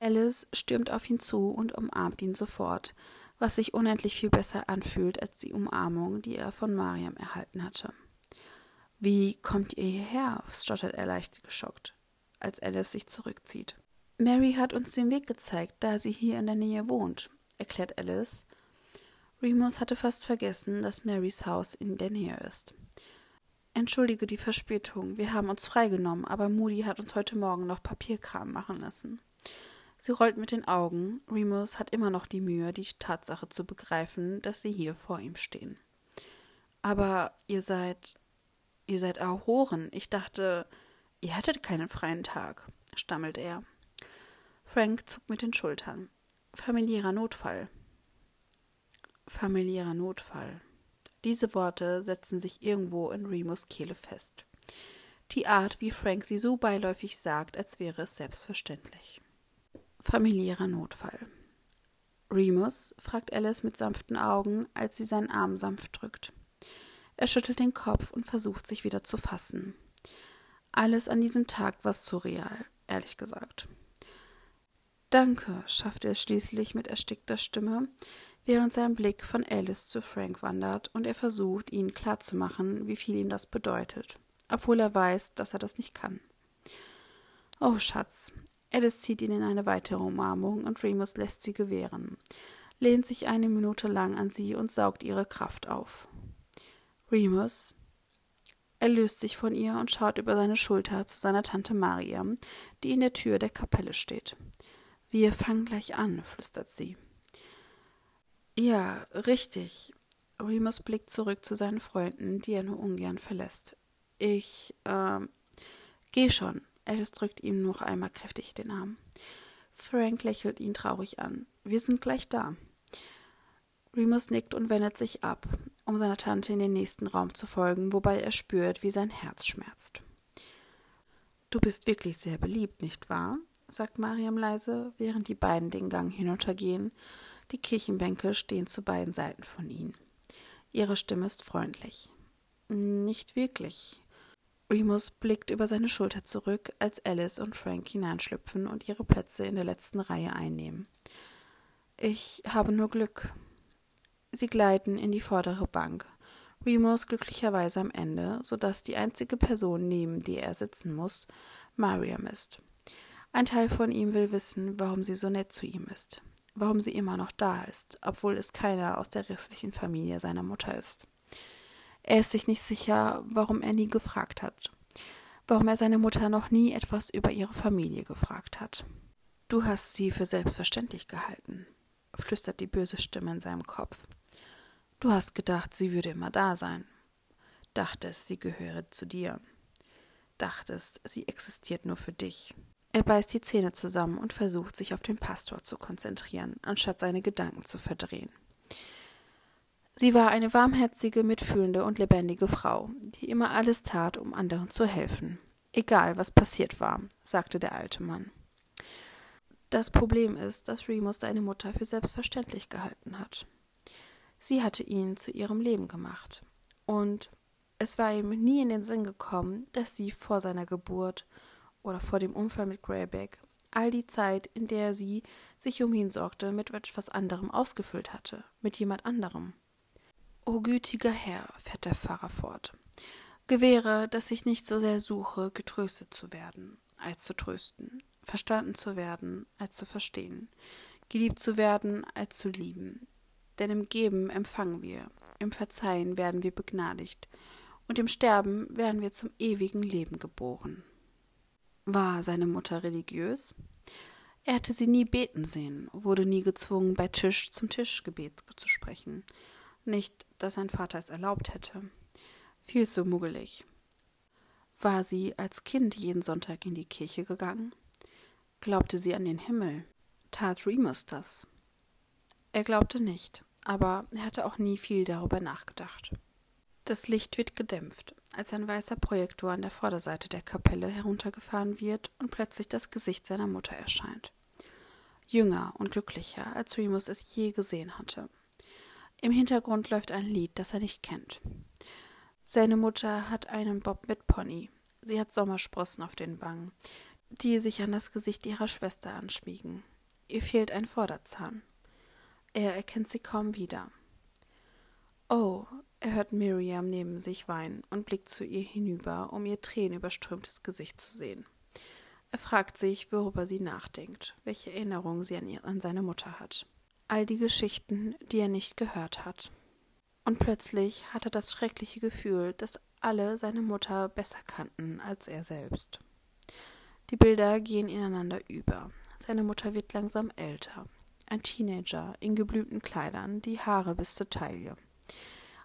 Alice stürmt auf ihn zu und umarmt ihn sofort, was sich unendlich viel besser anfühlt als die Umarmung, die er von Mariam erhalten hatte. Wie kommt ihr hierher? stottert er leicht geschockt, als Alice sich zurückzieht. Mary hat uns den Weg gezeigt, da sie hier in der Nähe wohnt, erklärt Alice. Remus hatte fast vergessen, dass Marys Haus in der Nähe ist. Entschuldige die Verspätung, wir haben uns freigenommen, aber Moody hat uns heute Morgen noch Papierkram machen lassen. Sie rollt mit den Augen. Remus hat immer noch die Mühe, die Tatsache zu begreifen, dass sie hier vor ihm stehen. Aber ihr seid. ihr seid Auroren. Ich dachte, ihr hättet keinen freien Tag, stammelt er. Frank zuckt mit den Schultern. Familiärer Notfall. Familiärer Notfall. Diese Worte setzen sich irgendwo in Remus Kehle fest. Die Art, wie Frank sie so beiläufig sagt, als wäre es selbstverständlich. Familiärer Notfall. Remus? fragt Alice mit sanften Augen, als sie seinen Arm sanft drückt. Er schüttelt den Kopf und versucht sich wieder zu fassen. Alles an diesem Tag war surreal, ehrlich gesagt. Danke, schaffte er schließlich mit erstickter Stimme, während sein Blick von Alice zu Frank wandert und er versucht, ihnen klarzumachen, wie viel ihm das bedeutet, obwohl er weiß, dass er das nicht kann. Oh, Schatz. Alice zieht ihn in eine weitere Umarmung und Remus lässt sie gewähren, lehnt sich eine Minute lang an sie und saugt ihre Kraft auf. Remus. Er löst sich von ihr und schaut über seine Schulter zu seiner Tante Maria, die in der Tür der Kapelle steht. Wir fangen gleich an, flüstert sie. Ja, richtig. Remus blickt zurück zu seinen Freunden, die er nur ungern verlässt. Ich, ähm, geh schon. Alice drückt ihm noch einmal kräftig den Arm. Frank lächelt ihn traurig an. Wir sind gleich da. Remus nickt und wendet sich ab, um seiner Tante in den nächsten Raum zu folgen, wobei er spürt, wie sein Herz schmerzt. Du bist wirklich sehr beliebt, nicht wahr? Sagt Mariam leise, während die beiden den Gang hinuntergehen. Die Kirchenbänke stehen zu beiden Seiten von ihnen. Ihre Stimme ist freundlich. Nicht wirklich. Remus blickt über seine Schulter zurück, als Alice und Frank hineinschlüpfen und ihre Plätze in der letzten Reihe einnehmen. Ich habe nur Glück. Sie gleiten in die vordere Bank. Remus glücklicherweise am Ende, so dass die einzige Person, neben der er sitzen muss, Mariam ist. Ein Teil von ihm will wissen, warum sie so nett zu ihm ist, warum sie immer noch da ist, obwohl es keiner aus der restlichen Familie seiner Mutter ist. Er ist sich nicht sicher, warum er nie gefragt hat, warum er seine Mutter noch nie etwas über ihre Familie gefragt hat. Du hast sie für selbstverständlich gehalten, flüstert die böse Stimme in seinem Kopf. Du hast gedacht, sie würde immer da sein, dachtest, sie gehöre zu dir, dachtest, sie existiert nur für dich. Er beißt die Zähne zusammen und versucht, sich auf den Pastor zu konzentrieren, anstatt seine Gedanken zu verdrehen. Sie war eine warmherzige, mitfühlende und lebendige Frau, die immer alles tat, um anderen zu helfen. Egal, was passiert war, sagte der alte Mann. Das Problem ist, dass Remus seine Mutter für selbstverständlich gehalten hat. Sie hatte ihn zu ihrem Leben gemacht. Und es war ihm nie in den Sinn gekommen, dass sie vor seiner Geburt oder vor dem Unfall mit Greyback all die Zeit, in der sie sich um ihn sorgte, mit etwas anderem ausgefüllt hatte, mit jemand anderem. O gütiger Herr, fährt der Pfarrer fort, gewähre, dass ich nicht so sehr suche, getröstet zu werden, als zu trösten, verstanden zu werden, als zu verstehen, geliebt zu werden, als zu lieben. Denn im Geben empfangen wir, im Verzeihen werden wir begnadigt, und im Sterben werden wir zum ewigen Leben geboren. War seine Mutter religiös? Er hatte sie nie beten sehen, wurde nie gezwungen, bei Tisch zum Tischgebet zu sprechen. Nicht, dass sein Vater es erlaubt hätte. Viel zu muggelig. War sie als Kind jeden Sonntag in die Kirche gegangen? Glaubte sie an den Himmel? Tat Remus das? Er glaubte nicht, aber er hatte auch nie viel darüber nachgedacht. Das Licht wird gedämpft, als ein weißer Projektor an der Vorderseite der Kapelle heruntergefahren wird und plötzlich das Gesicht seiner Mutter erscheint. Jünger und glücklicher, als Remus es je gesehen hatte. Im Hintergrund läuft ein Lied, das er nicht kennt. Seine Mutter hat einen Bob mit Pony. Sie hat Sommersprossen auf den Wangen, die sich an das Gesicht ihrer Schwester anschmiegen. Ihr fehlt ein Vorderzahn. Er erkennt sie kaum wieder. Oh, Er hört Miriam neben sich weinen und blickt zu ihr hinüber, um ihr tränenüberströmtes Gesicht zu sehen. Er fragt sich, worüber sie nachdenkt, welche Erinnerungen sie an, ihr, an seine Mutter hat. All die Geschichten, die er nicht gehört hat. Und plötzlich hat er das schreckliche Gefühl, dass alle seine Mutter besser kannten als er selbst. Die Bilder gehen ineinander über. Seine Mutter wird langsam älter. Ein Teenager in geblümten Kleidern, die Haare bis zur Taille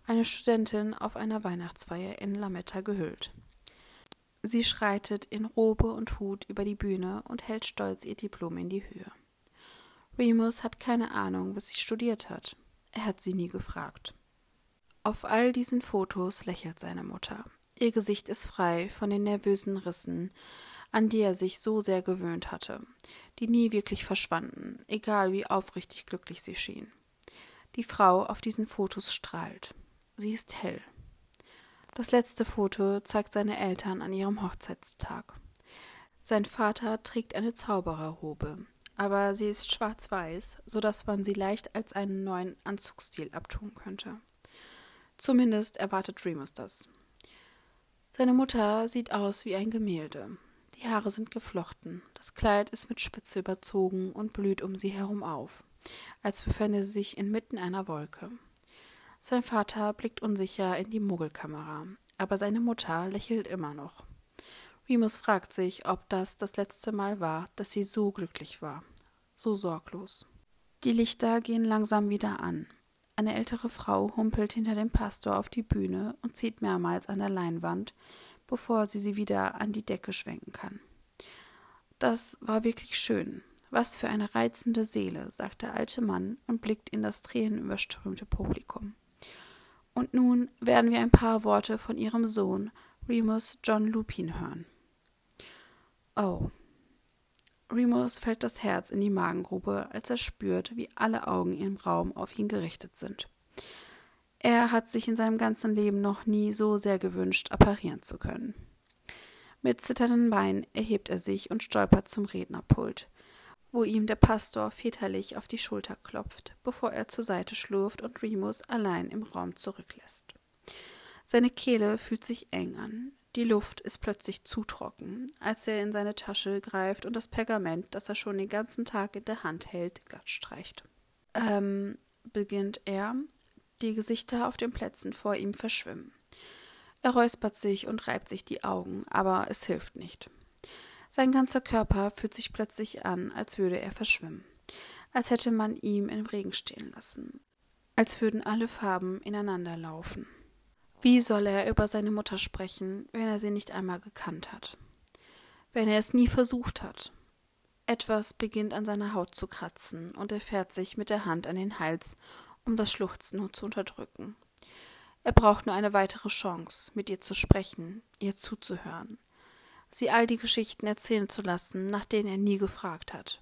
eine Studentin auf einer Weihnachtsfeier in Lametta gehüllt. Sie schreitet in Robe und Hut über die Bühne und hält stolz ihr Diplom in die Höhe. Remus hat keine Ahnung, was sie studiert hat. Er hat sie nie gefragt. Auf all diesen Fotos lächelt seine Mutter. Ihr Gesicht ist frei von den nervösen Rissen, an die er sich so sehr gewöhnt hatte, die nie wirklich verschwanden, egal wie aufrichtig glücklich sie schien. Die Frau auf diesen Fotos strahlt. Sie ist hell. Das letzte Foto zeigt seine Eltern an ihrem Hochzeitstag. Sein Vater trägt eine Zaubererrobe, aber sie ist schwarz-weiß, so dass man sie leicht als einen neuen Anzugsstil abtun könnte. Zumindest erwartet Remus das. Seine Mutter sieht aus wie ein Gemälde. Die Haare sind geflochten, das Kleid ist mit Spitze überzogen und blüht um sie herum auf, als befände sie sich inmitten einer Wolke. Sein Vater blickt unsicher in die Muggelkamera, aber seine Mutter lächelt immer noch. Remus fragt sich, ob das das letzte Mal war, dass sie so glücklich war, so sorglos. Die Lichter gehen langsam wieder an. Eine ältere Frau humpelt hinter dem Pastor auf die Bühne und zieht mehrmals an der Leinwand, bevor sie sie wieder an die Decke schwenken kann. Das war wirklich schön. Was für eine reizende Seele, sagt der alte Mann und blickt in das tränenüberströmte Publikum. Und nun werden wir ein paar Worte von ihrem Sohn Remus John Lupin hören. Oh. Remus fällt das Herz in die Magengrube, als er spürt, wie alle Augen im Raum auf ihn gerichtet sind. Er hat sich in seinem ganzen Leben noch nie so sehr gewünscht, apparieren zu können. Mit zitternden Beinen erhebt er sich und stolpert zum Rednerpult wo ihm der Pastor väterlich auf die Schulter klopft, bevor er zur Seite schlurft und Remus allein im Raum zurücklässt. Seine Kehle fühlt sich eng an. Die Luft ist plötzlich zu trocken, als er in seine Tasche greift und das Pergament, das er schon den ganzen Tag in der Hand hält, glatt streicht. Ähm, beginnt er. Die Gesichter auf den Plätzen vor ihm verschwimmen. Er räuspert sich und reibt sich die Augen, aber es hilft nicht. Sein ganzer Körper fühlt sich plötzlich an, als würde er verschwimmen, als hätte man ihn im Regen stehen lassen, als würden alle Farben ineinander laufen. Wie soll er über seine Mutter sprechen, wenn er sie nicht einmal gekannt hat? Wenn er es nie versucht hat? Etwas beginnt an seiner Haut zu kratzen, und er fährt sich mit der Hand an den Hals, um das Schluchzen zu unterdrücken. Er braucht nur eine weitere Chance, mit ihr zu sprechen, ihr zuzuhören, sie all die Geschichten erzählen zu lassen, nach denen er nie gefragt hat,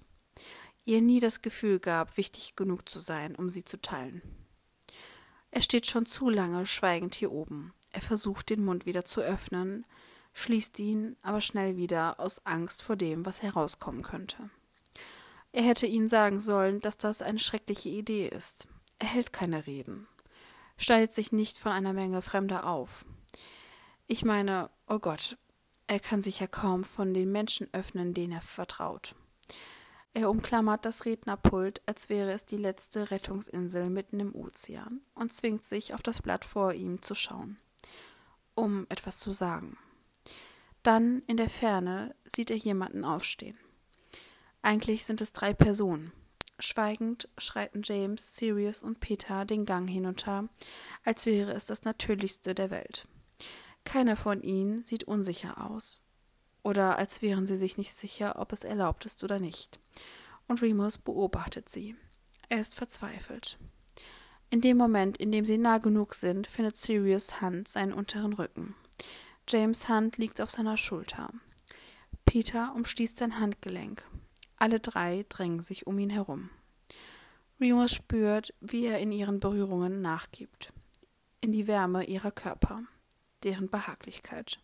ihr nie das Gefühl gab, wichtig genug zu sein, um sie zu teilen. Er steht schon zu lange schweigend hier oben. Er versucht, den Mund wieder zu öffnen, schließt ihn aber schnell wieder aus Angst vor dem, was herauskommen könnte. Er hätte ihnen sagen sollen, dass das eine schreckliche Idee ist. Er hält keine Reden, schneidet sich nicht von einer Menge Fremder auf. Ich meine, oh Gott, er kann sich ja kaum von den Menschen öffnen, denen er vertraut. Er umklammert das Rednerpult, als wäre es die letzte Rettungsinsel mitten im Ozean, und zwingt sich, auf das Blatt vor ihm zu schauen, um etwas zu sagen. Dann, in der Ferne, sieht er jemanden aufstehen. Eigentlich sind es drei Personen. Schweigend schreiten James, Sirius und Peter den Gang hinunter, als wäre es das Natürlichste der Welt. Keiner von ihnen sieht unsicher aus, oder als wären sie sich nicht sicher, ob es erlaubt ist oder nicht. Und Remus beobachtet sie. Er ist verzweifelt. In dem Moment, in dem sie nah genug sind, findet Sirius Hand seinen unteren Rücken. James Hand liegt auf seiner Schulter. Peter umschließt sein Handgelenk. Alle drei drängen sich um ihn herum. Remus spürt, wie er in ihren Berührungen nachgibt, in die Wärme ihrer Körper deren Behaglichkeit.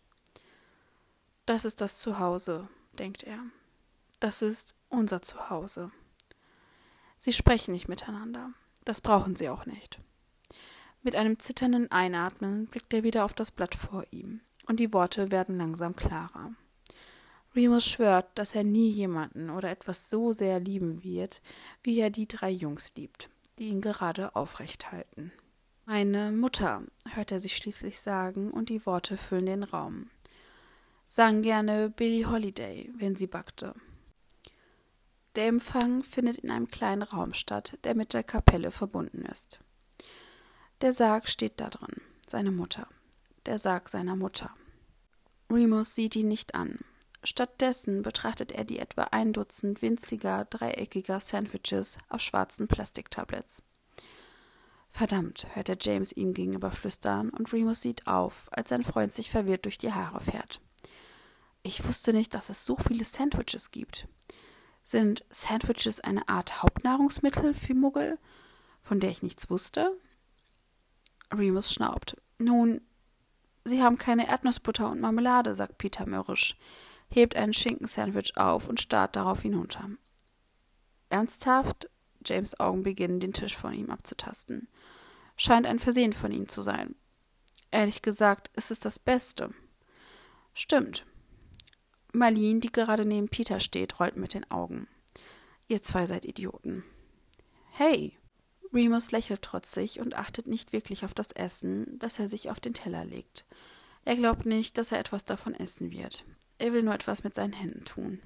Das ist das Zuhause, denkt er. Das ist unser Zuhause. Sie sprechen nicht miteinander. Das brauchen sie auch nicht. Mit einem zitternden Einatmen blickt er wieder auf das Blatt vor ihm, und die Worte werden langsam klarer. Remus schwört, dass er nie jemanden oder etwas so sehr lieben wird, wie er die drei Jungs liebt, die ihn gerade aufrecht halten. Meine Mutter, hört er sich schließlich sagen, und die Worte füllen den Raum. Sagen gerne Billie Holiday, wenn sie backte. Der Empfang findet in einem kleinen Raum statt, der mit der Kapelle verbunden ist. Der Sarg steht da drin, seine Mutter. Der Sarg seiner Mutter. Remus sieht ihn nicht an. Stattdessen betrachtet er die etwa ein Dutzend winziger, dreieckiger Sandwiches auf schwarzen Plastiktabletts. Verdammt, hört er James ihm gegenüber flüstern, und Remus sieht auf, als sein Freund sich verwirrt durch die Haare fährt. Ich wusste nicht, dass es so viele Sandwiches gibt. Sind Sandwiches eine Art Hauptnahrungsmittel für Muggel, von der ich nichts wusste? Remus schnaubt. Nun, Sie haben keine Erdnussbutter und Marmelade, sagt Peter mürrisch, hebt einen Schinkensandwich auf und starrt darauf hinunter. Ernsthaft? James Augen beginnen, den Tisch von ihm abzutasten. Scheint ein Versehen von Ihnen zu sein. Ehrlich gesagt, ist es das Beste. Stimmt. Marlene, die gerade neben Peter steht, rollt mit den Augen. Ihr zwei seid Idioten. Hey, Remus lächelt trotzig und achtet nicht wirklich auf das Essen, das er sich auf den Teller legt. Er glaubt nicht, dass er etwas davon essen wird. Er will nur etwas mit seinen Händen tun.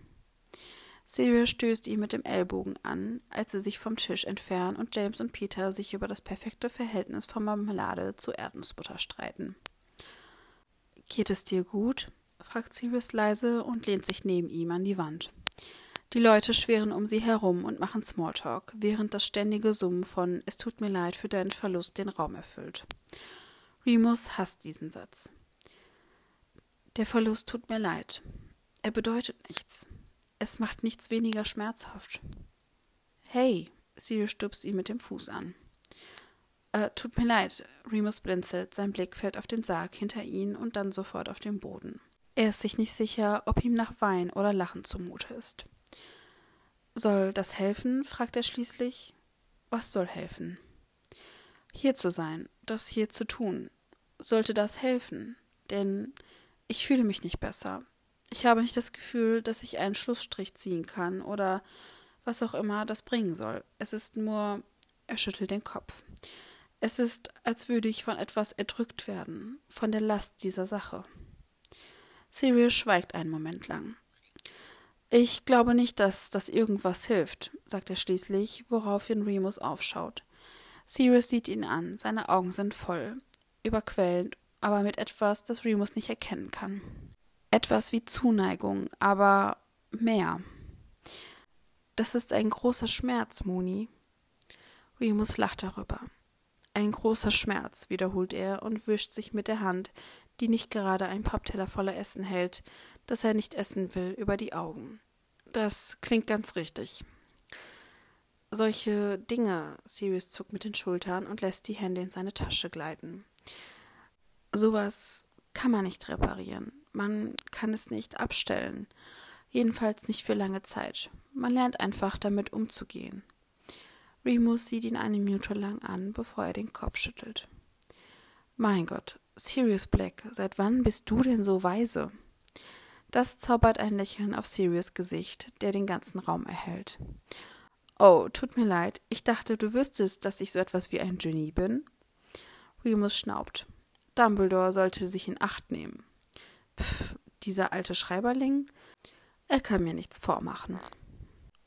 Sirius stößt ihn mit dem Ellbogen an, als sie sich vom Tisch entfernen und James und Peter sich über das perfekte Verhältnis von Marmelade zu Erdnussbutter streiten. Geht es dir gut? fragt Sirius leise und lehnt sich neben ihm an die Wand. Die Leute schweren um sie herum und machen Smalltalk, während das ständige Summen von Es tut mir leid für deinen Verlust den Raum erfüllt. Remus hasst diesen Satz. Der Verlust tut mir leid. Er bedeutet nichts. Es macht nichts weniger schmerzhaft. Hey, Sirius stupst ihn mit dem Fuß an. Äh, tut mir leid, Remus blinzelt, sein Blick fällt auf den Sarg hinter ihn und dann sofort auf den Boden. Er ist sich nicht sicher, ob ihm nach Wein oder Lachen zumute ist. Soll das helfen? fragt er schließlich. Was soll helfen? Hier zu sein, das hier zu tun. Sollte das helfen? Denn ich fühle mich nicht besser. Ich habe nicht das Gefühl, dass ich einen Schlussstrich ziehen kann oder was auch immer das bringen soll. Es ist nur. Er schüttelt den Kopf. Es ist, als würde ich von etwas erdrückt werden, von der Last dieser Sache. Sirius schweigt einen Moment lang. Ich glaube nicht, dass das irgendwas hilft, sagt er schließlich, woraufhin Remus aufschaut. Sirius sieht ihn an, seine Augen sind voll, überquellend, aber mit etwas, das Remus nicht erkennen kann. Etwas wie Zuneigung, aber mehr. Das ist ein großer Schmerz, Moni. Remus lacht darüber. Ein großer Schmerz, wiederholt er und wischt sich mit der Hand, die nicht gerade ein Pappteller voller Essen hält, das er nicht essen will, über die Augen. Das klingt ganz richtig. Solche Dinge, Sirius zuckt mit den Schultern und lässt die Hände in seine Tasche gleiten. Sowas kann man nicht reparieren. Man kann es nicht abstellen. Jedenfalls nicht für lange Zeit. Man lernt einfach damit umzugehen. Remus sieht ihn eine Minute lang an, bevor er den Kopf schüttelt. Mein Gott, Sirius Black, seit wann bist du denn so weise? Das zaubert ein Lächeln auf Sirius Gesicht, der den ganzen Raum erhält. Oh, tut mir leid, ich dachte, du wüsstest, dass ich so etwas wie ein Genie bin. Remus schnaubt. Dumbledore sollte sich in Acht nehmen. Pff, dieser alte Schreiberling? Er kann mir nichts vormachen.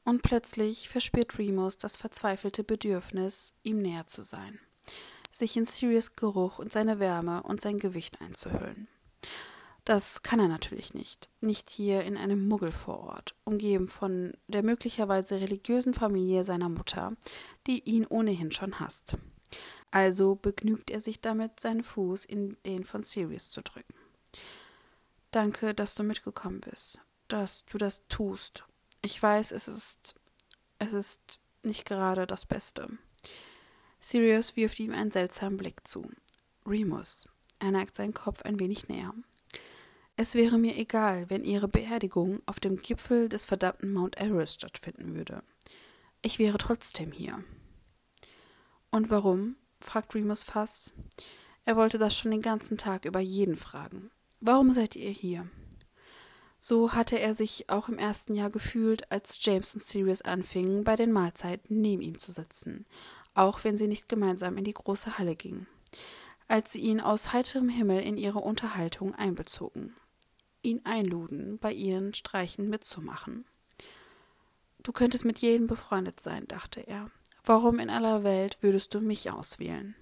Und plötzlich verspürt Remus das verzweifelte Bedürfnis, ihm näher zu sein, sich in Sirius Geruch und seine Wärme und sein Gewicht einzuhüllen. Das kann er natürlich nicht. Nicht hier in einem Muggelvorort, umgeben von der möglicherweise religiösen Familie seiner Mutter, die ihn ohnehin schon hasst. Also begnügt er sich damit, seinen Fuß in den von Sirius zu drücken. Danke, dass du mitgekommen bist, dass du das tust. Ich weiß, es ist. es ist nicht gerade das Beste. Sirius wirft ihm einen seltsamen Blick zu. Remus. Er neigt seinen Kopf ein wenig näher. Es wäre mir egal, wenn ihre Beerdigung auf dem Gipfel des verdammten Mount Everest stattfinden würde. Ich wäre trotzdem hier. Und warum? fragt Remus Fass. Er wollte das schon den ganzen Tag über jeden fragen. Warum seid ihr hier? So hatte er sich auch im ersten Jahr gefühlt, als James und Sirius anfingen, bei den Mahlzeiten neben ihm zu sitzen, auch wenn sie nicht gemeinsam in die große Halle gingen, als sie ihn aus heiterem Himmel in ihre Unterhaltung einbezogen, ihn einluden, bei ihren Streichen mitzumachen. Du könntest mit jedem befreundet sein, dachte er. Warum in aller Welt würdest du mich auswählen?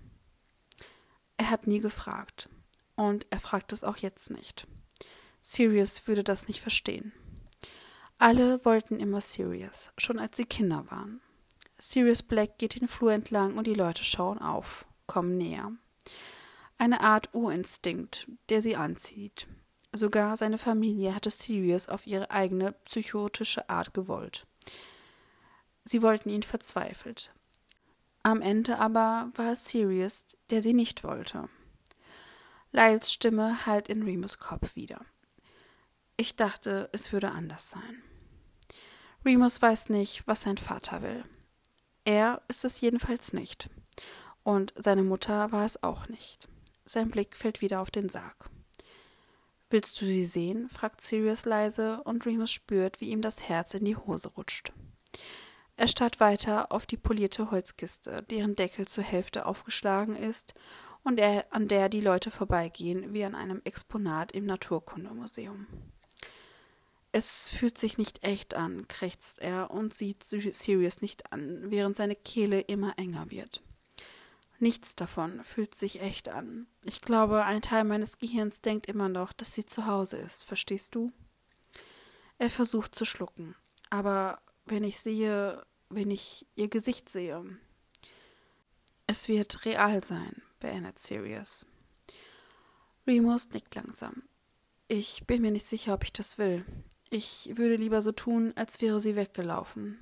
Er hat nie gefragt, und er fragt es auch jetzt nicht. Sirius würde das nicht verstehen. Alle wollten immer Sirius, schon als sie Kinder waren. Sirius Black geht den Flur entlang und die Leute schauen auf, kommen näher. Eine Art Urinstinkt, der sie anzieht. Sogar seine Familie hatte Sirius auf ihre eigene psychotische Art gewollt. Sie wollten ihn verzweifelt. Am Ende aber war es Sirius, der sie nicht wollte. Lyles Stimme hallt in Remus Kopf wieder. Ich dachte, es würde anders sein. Remus weiß nicht, was sein Vater will. Er ist es jedenfalls nicht. Und seine Mutter war es auch nicht. Sein Blick fällt wieder auf den Sarg. Willst du sie sehen? fragt Sirius leise, und Remus spürt, wie ihm das Herz in die Hose rutscht. Er starrt weiter auf die polierte Holzkiste, deren Deckel zur Hälfte aufgeschlagen ist und er, an der die Leute vorbeigehen, wie an einem Exponat im Naturkundemuseum. Es fühlt sich nicht echt an, krächzt er und sieht Sirius nicht an, während seine Kehle immer enger wird. Nichts davon fühlt sich echt an. Ich glaube, ein Teil meines Gehirns denkt immer noch, dass sie zu Hause ist, verstehst du? Er versucht zu schlucken, aber wenn ich sehe, wenn ich ihr Gesicht sehe. Es wird real sein, beendet Sirius. Remus nickt langsam. Ich bin mir nicht sicher, ob ich das will. Ich würde lieber so tun, als wäre sie weggelaufen.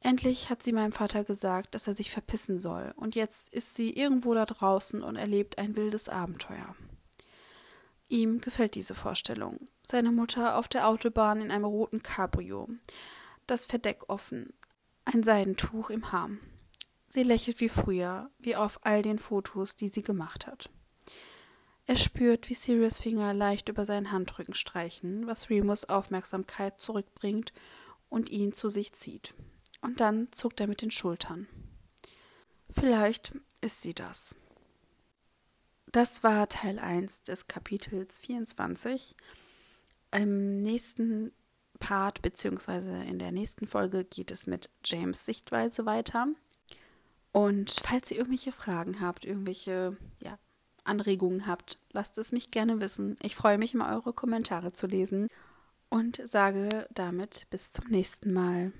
Endlich hat sie meinem Vater gesagt, dass er sich verpissen soll, und jetzt ist sie irgendwo da draußen und erlebt ein wildes Abenteuer. Ihm gefällt diese Vorstellung. Seine Mutter auf der Autobahn in einem roten Cabrio, das Verdeck offen, ein Seidentuch im Haar. Sie lächelt wie früher, wie auf all den Fotos, die sie gemacht hat. Er spürt, wie Sirius Finger leicht über seinen Handrücken streichen, was Remus Aufmerksamkeit zurückbringt und ihn zu sich zieht. Und dann zuckt er mit den Schultern. Vielleicht ist sie das. Das war Teil 1 des Kapitels 24. Im nächsten Part beziehungsweise in der nächsten Folge geht es mit James Sichtweise weiter. Und falls ihr irgendwelche Fragen habt, irgendwelche ja, Anregungen habt, lasst es mich gerne wissen. Ich freue mich immer, eure Kommentare zu lesen und sage damit bis zum nächsten Mal.